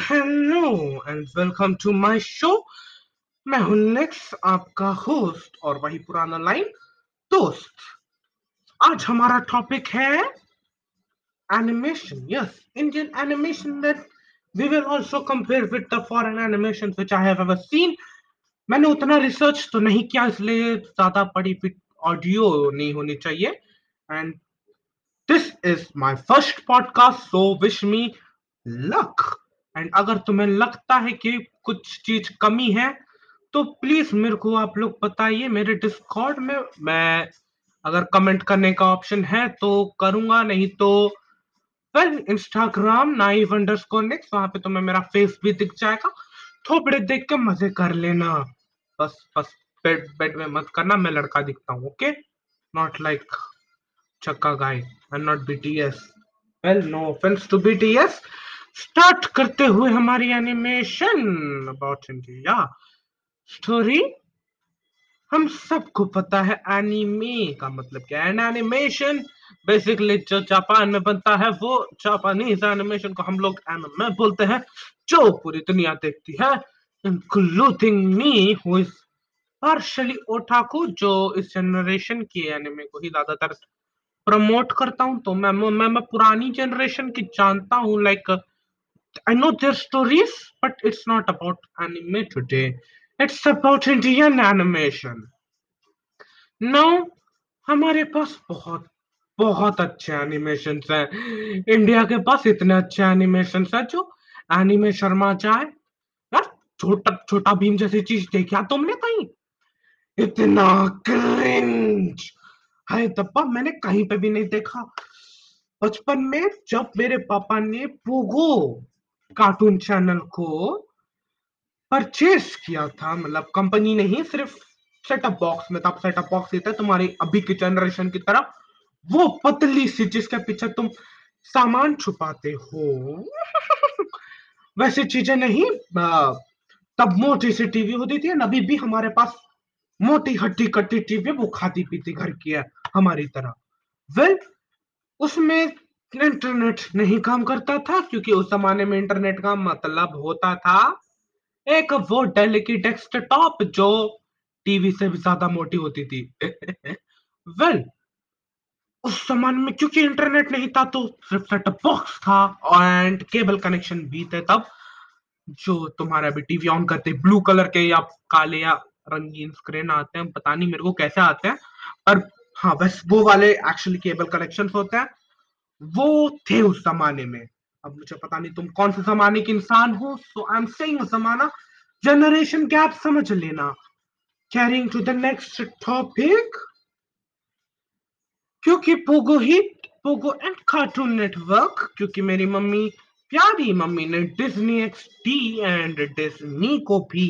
Hello and welcome to my show मैं हूँ next आपका होस्ट और वही पुराना लाइन दोस्त। आज हमारा टॉपिक है animation yes Indian animation that we will also compare with the foreign animation which I have ever seen मैंने उतना रिसर्च तो नहीं किया, इसलिए ज़्यादा बड़ी ऑडियो नहीं होनी चाहिए। And this is my first podcast so wish me luck and अगर तुम्हें लगता है कि कुछ चीज़ कमी है तो प्लीज़ मेरे को आप लोग बताइए, मेरे डिस्कॉर्ड में मैं अगर कमेंट करने का ऑप्शन है तो करूँगा, नहीं तो well Instagram naive underscore next वहाँ पे तुम्हें मेरा फेस भी दिख जाएगा। थोपड़े देख के मज़े कर लेना। बस बस बेड बेड में मत करना, मैं लड़का दिखता हूँ ओके नॉट लाइक चक्का guy not as well no offence to BTS start करते हुए हमारी एनिमेशन अबाउट इंडिया स्टोरी हम सबको पता है एनिमे का मतलब क्या है? एनिमेशन बेसिकली जो जापान में बनता है वो जापानीज एनिमेशन को हम लोग एनिमे बोलते हैं जो पूरी दुनिया देखती है including me who is partially otaku जो इस जनरेशन की एनिमे को ही ज़्यादातर प्रमोट करता हूँ। तो मैं मैं मैं पुरानी जनरेशन की जानता हूँ like like, I know their stories, but it's not about anime today. It's about Indian animation. Now, हमारे पास बहुत बहुत अच्छे एनिमेशन हैं। इंडिया के पास इतने अच्छे एनिमेशन हैं जो एनिमे शर्मा चाहे यार छोटा छोटा भीम जैसी चीज़ देखा तुमने कहीं? इतना क्रिंज है तब्बा मैंने कहीं पे भी नहीं देखा। बचपन में जब मेरे पापा ने पोगो कार्टून चैनल को परचेज किया था। मतलब कंपनी नहीं सिर्फ़ सेटअप बॉक्स में तब सेटअप बॉक्स लेता है तुम्हारी अभी की जनरेशन की तरह वो पतली सी जिसके पीछे तुम सामान छुपाते हो वैसी चीज़ें नहीं तब मोटी सी टीवी होती थी अभी भी हमारे पास मोटी हट्टी कट्टी टीवी वो खाती पीती घर की है हमारी तरह। वेल well, उसमें इंटरनेट नहीं काम करता था क्योंकि उस जमाने में इंटरनेट का मतलब होता था एक वो डेल की डेस्कटॉप जो टीवी से भी ज़्यादा मोटी होती थी। वेल well, उस जमाने में क्योंकि इंटरनेट नहीं था तो सिर्फ़ सेट बॉक्स था एंड केबल कनेक्शन भी थे तब जो तुम्हारा अभी टीवी ऑन करते ब्लू कलर के या काले या रंगीन स्क्रीन आते हैं पता नहीं मेरे को कैसे आते हैं पर हाँ बस वो वाले एक्चुअली केबल कनेक्शन होते हैं। वो थे उस जमाने में। अब मुझे पता नहीं तुम कौन से जमाने के इंसान हो सो आई एम सेइंग जमाना। जनरेशन गैप समझ लेना। Carrying to the next topic क्योंकि Pogo hit Pogo and cartoon network क्योंकि मेरी मम्मी, प्यारी मम्मी ने Disney X D and Disney को भी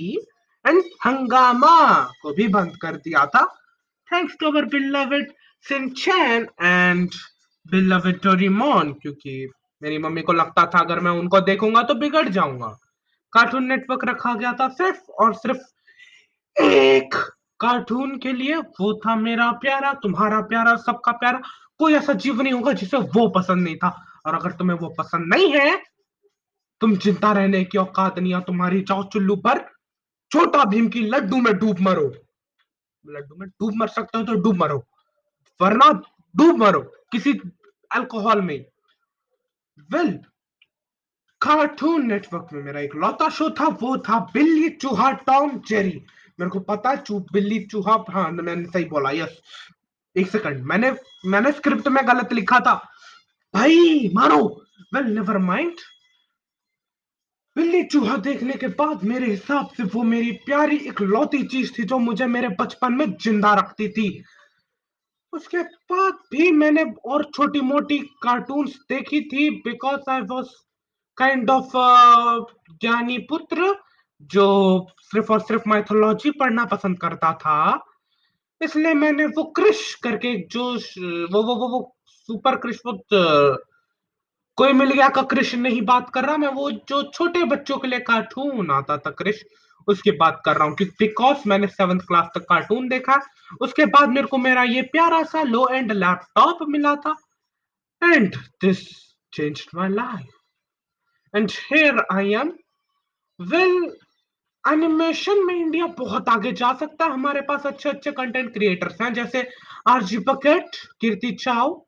एंड हंगामा को भी बंद कर दिया था। Thanks to our beloved Shinchan and beloved Doraemon क्योंकि मेरी मम्मी को लगता था अगर मैं उनको देखूँगा तो बिगड़ जाऊँगा। कार्टून नेटवर्क रखा गया था सिर्फ़ और सिर्फ़ एक कार्टून के लिए। वो था मेरा प्यारा, तुम्हारा प्यारा, सबका प्यारा। कोई ऐसा जीव नहीं होगा जिसे वो पसंद नहीं था। और अगर तुम्हें वो पसंद नहीं है, तुम चिंता रहने की औकात नहीं है। तुम्हारी जाओ चुल्लू पर छोटा भीम की लड्डू में डूब मरो। लड्डू में डूब मर सकते हो तो डूब मरो, वरना डूब मरो। किसी अल्कोहल में। वेल कार्टून नेटवर्क में मेरा एक लौता शो था, वो था बिल्ली चूहा टॉम जेरी। मेरे को पता चू, बिल्ली चूहा हाँ मैंने सही बोला यस एक सेकंड मैंने मैंने स्क्रिप्ट में गलत लिखा था। भाई, मारो। वेल नेवर माइंड बिल्ली चूहा देखने के बाद मेरे हिसाब से वो मेरी प्यारी एक लौती चीज़ थी जो मुझे मेरे बचपन में ज़िंदा रखती थी। उसके बाद भी मैंने और छोटी मोटी कार्टून्स देखी थी because I was kind of ज्ञानी पुत्र जो सिर्फ़ और सिर्फ़ माइथोलॉजी पढ़ना पसंद करता था। इसलिए मैंने वो क्रिश करके जो वो वो वो वो सुपर क्रिश वो कोई मिल गया का क्रिश नहीं बात कर रहा, मैं वो जो छोटे बच्चों के लिए कार्टून आता था क्रिश उसकी बात कर रहा हूँ बिकॉज़ मैंने सेवंथ क्लास तक कार्टून देखा, उसके बाद मेरे को मेरा ये प्यारा सा लो एंड लैपटॉप मिला था। And this change my life and here I am well animation में इंडिया बहुत आगे जा सकता है। हमारे पास अच्छे अच्छे कंटेंट क्रिएटर्स हैं, जैसे आरजी बकेट कीर्ति चाव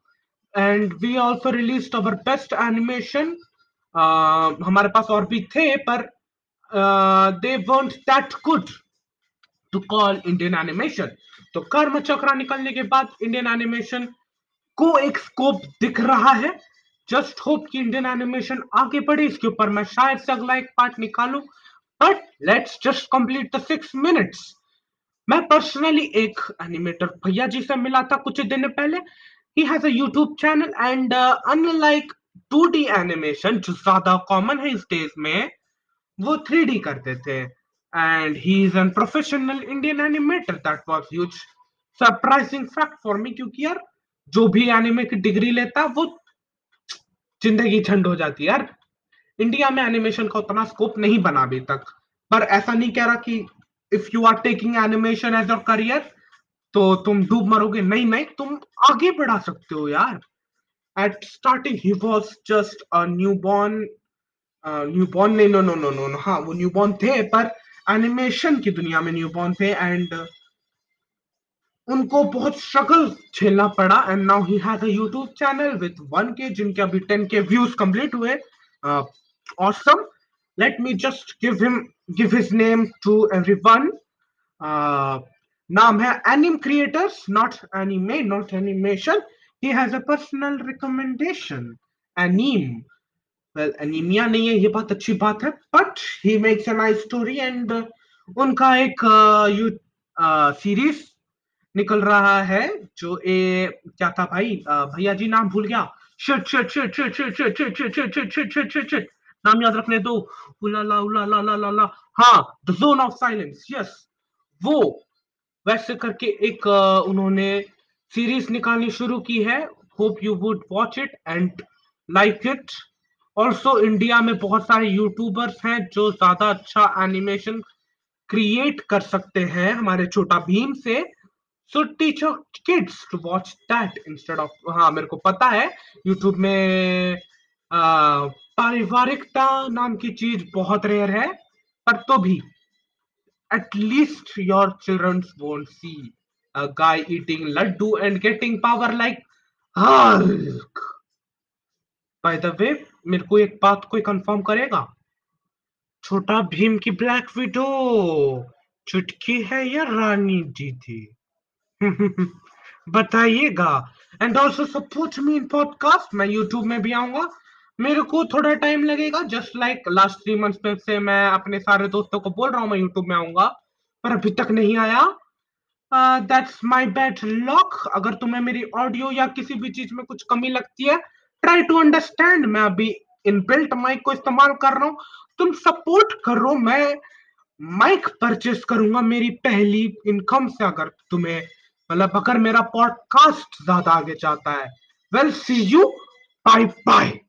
and we also released our best animation हमारे पास और भी थे, पर they want that good to call Indian animation तो कर्म चक्रा निकलने के बाद इंडियन एनिमेशन को एक स्कोप दिख रहा है। जस्ट होप कि इंडियन एनिमेशन आगे बढ़े, इसके ऊपर मैं शायद से अगला एक पार्ट निकालू। But let's just complete the six minutes मैं पर्सनली एक एनिमेटर भैया जी से मिला था कुछ दिन पहले। He has YouTube channel and unlike two D animation जो ज़्यादा कॉमन है इस डेज़ में वो थ्री करते थे। And he is an professional Indian animator that was huge surprising fact for me क्योंकि यार, जो भी एनिमे की डिग्री लेता, वो ज़िंदगी झंड हो जाती यार। इंडिया में एनिमेशन का उतना स्कोप नहीं बना अभी तक। पर ऐसा नहीं कह रहा कि if you are taking animation as your career तो तुम डूब मरोगे। नहीं नहीं, तुम आगे बढ़ा सकते हो यार। At starting he was just a new born new born नहीं नो नो नो नो हाँ वो न्यूबॉर्न थे, पर एनिमेशन की दुनिया में न्यूबॉर्न थे एंड उनको बहुत स्ट्रगल झेलना पड़ा and now he has YouTube channel with 1 K जिनके अभी 10 के व्यूज़ कंप्लीट हुए. Awesome let me just give him give his name to everyone नाम है anime creators not anime not animation he has a personal recommendation anime well anaemia नहीं है ये बात अच्छी बात है but he makes a nice story and उनका एक यू सीरीज़ निकल रहा है जो ए क्या था भाई भैया जी नाम भूल गया shit shit shit shit shit shit shit shit shit shit shit shit shit shit नाम याद रखने दो उला ला उला ला ला ला ला हाँ the zone of silence yes वो वैसे करके एक उन्होंने सीरीज़ निकालनी शुरू की है hope you would watch it and like it also India में बहुत सारे यूट्यूबर्स हैं जो ज़्यादा अच्छा एनिमेशन क्रिएट कर सकते हैं हमारे छोटा भीम से so teach kids to watch that instead of हाँ मेरे को पता है यूट्यूब में पारिवारिकता नाम की चीज़ बहुत रेयर है, पर तो भी at least your childrens won't see a guy eating laddu and getting power like Hulk. By मेरे को एक बात कोई कंफर्म करेगा? छोटा भीम की ब्लैक विडो चुटकी है या रानी जी थी? बताइएगा। And also support me in podcast मैं यूट्यूब में भी आऊँगा। मेरे को थोड़ा टाइम लगेगा just like last three months में से मैं अपने सारे दोस्तों को बोल रहा हूँ, मैं यूट्यूब में आऊँगा। पर अभी तक नहीं आया। दैट्स माई बैड लॉक अगर तुम्हें मेरी ऑडियो या किसी भी चीज़ में कुछ कमी लगती है ट्राई टू अंडरस्टैंड मैं अभी इन बिल्ट माइक को इस्तेमाल कर रहा हूँ। तुम सपोर्ट करो, मैं माइक परचेस करूँगा मेरी पहली इनकम से अगर तुम्हें मतलब अगर मेरा पॉडकास्ट ज़्यादा आगे जाता है। Well see you bye bye